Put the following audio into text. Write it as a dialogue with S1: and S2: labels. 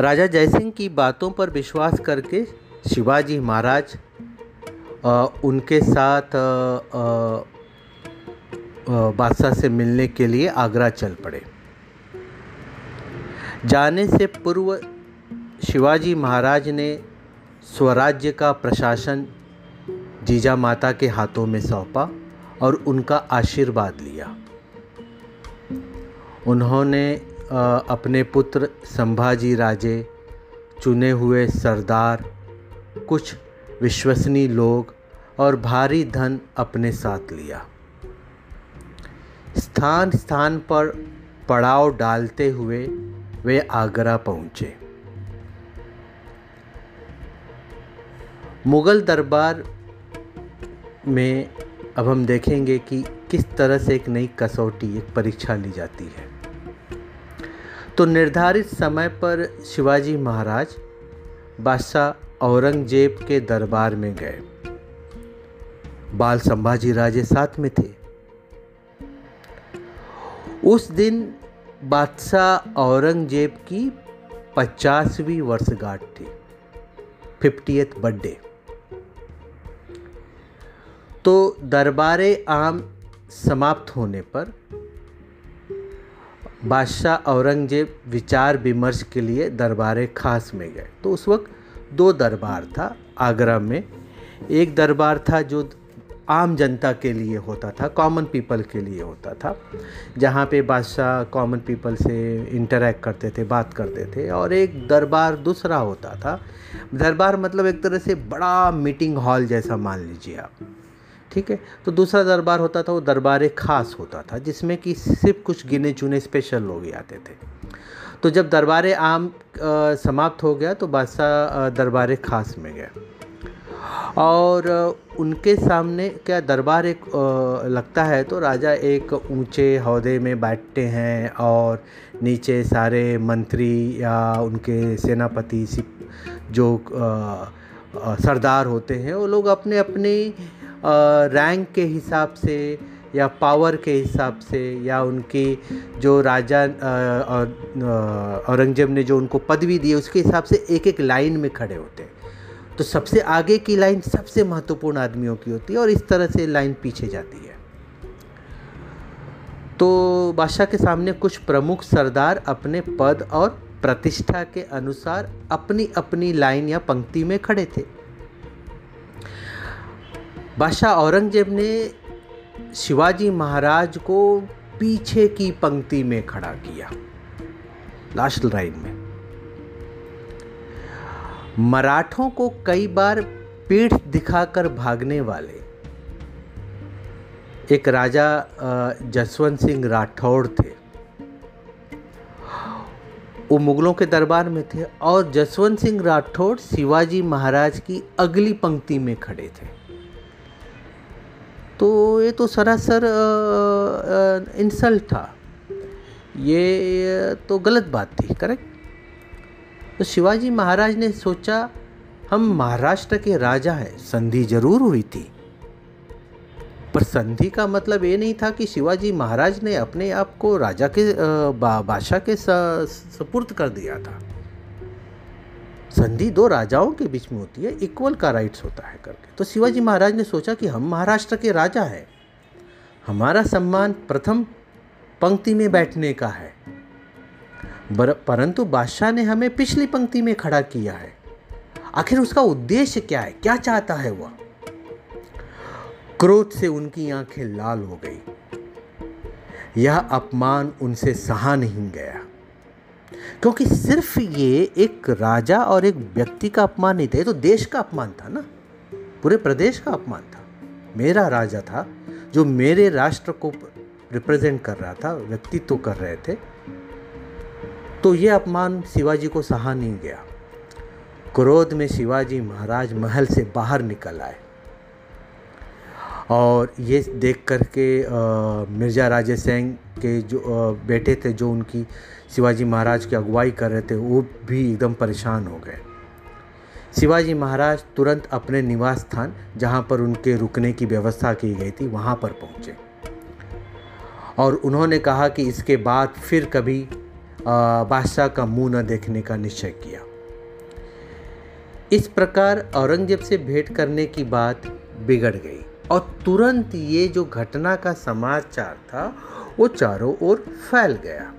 S1: राजा जयसिंह की बातों पर विश्वास करके शिवाजी महाराज उनके साथ बादशाह से मिलने के लिए आगरा चल पड़े। जाने से पूर्व शिवाजी महाराज ने स्वराज्य का प्रशासन जीजा माता के हाथों में सौंपा और उनका आशीर्वाद लिया। उन्होंने अपने पुत्र संभाजी राजे, चुने हुए सरदार, कुछ विश्वसनीय लोग और भारी धन अपने साथ लिया। स्थान स्थान पर पड़ाव डालते हुए वे आगरा पहुँचे। मुग़ल दरबार में अब हम देखेंगे कि किस तरह से एक नई कसौटी, एक परीक्षा ली जाती है। तो निर्धारित समय पर शिवाजी महाराज बादशाह औरंगज़ेब के दरबार में गए। बाल संभाजी राजे साथ में थे। उस दिन बादशाह औरंगज़ेब की पचासवीं वर्षगांठ थी फिफ्टियथ बर्थडे तो दरबार आम समाप्त होने पर बादशाह औरंगज़ेब विचार विमर्श के लिए दरबार खास में गए। तो उस वक्त दो दरबार था, आगरा में। एक दरबार था जो आम जनता के लिए होता था कॉमन पीपल के लिए होता था, जहाँ पे बादशाह कॉमन पीपल से इंटरेक्ट करते थे, बात करते थे। और एक दरबार दूसरा होता था। दरबार मतलब एक तरह से बड़ा मीटिंग हॉल जैसा मान लीजिए आप। ठीक है? तो दूसरा दरबार होता था, वो दरबार खास होता था, जिसमें कि सिर्फ़ कुछ गिने चुने स्पेशल लोग ही आते थे। तो जब दरबार आम समाप्त हो गया तो बादशाह दरबार खास में गया और उनके सामने क्या दरबार एक लगता है तो राजा एक ऊँचे हौदे में बैठते हैं और नीचे सारे मंत्री या उनके सेनापति जो सरदार होते हैं, वो लोग अपने अपने रैंक के हिसाब से या पावर के हिसाब से या उनकी जो राजा औरंगज़ेब ने जो उनको पदवी दी उसके हिसाब से एक एक लाइन में खड़े होते हैं। तो सबसे आगे की लाइन सबसे महत्वपूर्ण आदमियों की होती है और इस तरह से लाइन पीछे जाती है। तो बादशाह के सामने कुछ प्रमुख सरदार अपने पद और प्रतिष्ठा के अनुसार अपनी अपनी लाइन या पंक्ति में खड़े थे। बादशाह औरंगज़ेब ने शिवाजी महाराज को पीछे की पंक्ति में खड़ा किया लास्ट लाइन में। मराठों को कई बार पीठ दिखाकर भागने वाले एक राजा जसवंत सिंह राठौड़ थे। वो मुगलों के दरबार में थे और जसवंत सिंह राठौड़ शिवाजी महाराज की अगली पंक्ति में खड़े थे। तो ये तो सरासर इंसल्ट था। ये तो गलत बात थी, करेक्ट? तो शिवाजी महाराज ने सोचा, हम महाराष्ट्र के राजा हैं, संधि ज़रूर हुई थी। पर संधि का मतलब ये नहीं था कि शिवाजी महाराज ने अपने आप को राजा के बादशाह के सपुर्द कर दिया था। संधि दो राजाओं के बीच में होती है इक्वल का राइट्स होता है करके। तो शिवाजी महाराज ने सोचा कि हम महाराष्ट्र के राजा हैं। हमारा सम्मान प्रथम पंक्ति में बैठने का है। परंतु बादशाह ने हमें पिछली पंक्ति में खड़ा किया है। आखिर उसका उद्देश्य क्या है? क्या चाहता है वह? क्रोध से उनकी आँखें लाल हो गई। यह अपमान उनसे सहा नहीं गया। क्योंकि सिर्फ़ ये एक राजा और एक व्यक्ति का अपमान नहीं था, ये तो देश का अपमान था ना। पूरे प्रदेश का अपमान था। मेरा राजा था, जो मेरे राष्ट्र को रिप्रेजेंट कर रहा था, व्यक्तित्व कर रहे थे। तो ये अपमान शिवाजी को सहा नहीं गया। क्रोध में शिवाजी महाराज महल से बाहर निकल आए। और ये देख कर के मिर्ज़ा राजे सिंह के जो बेटे थे, जो उनकी शिवाजी महाराज की अगुवाई कर रहे थे, वो भी एकदम परेशान हो गए। शिवाजी महाराज तुरंत अपने निवास स्थान, जहाँ पर उनके रुकने की व्यवस्था की गई थी, वहाँ पर पहुँचे। और उन्होंने कहा कि इसके बाद फिर कभी बादशाह का मुँह न देखने का निश्चय किया। इस प्रकार औरंगज़ेब से भेंट करने की बात बिगड़ गई। और तुरंत ये जो घटना का समाचार था वो चारों ओर फैल गया।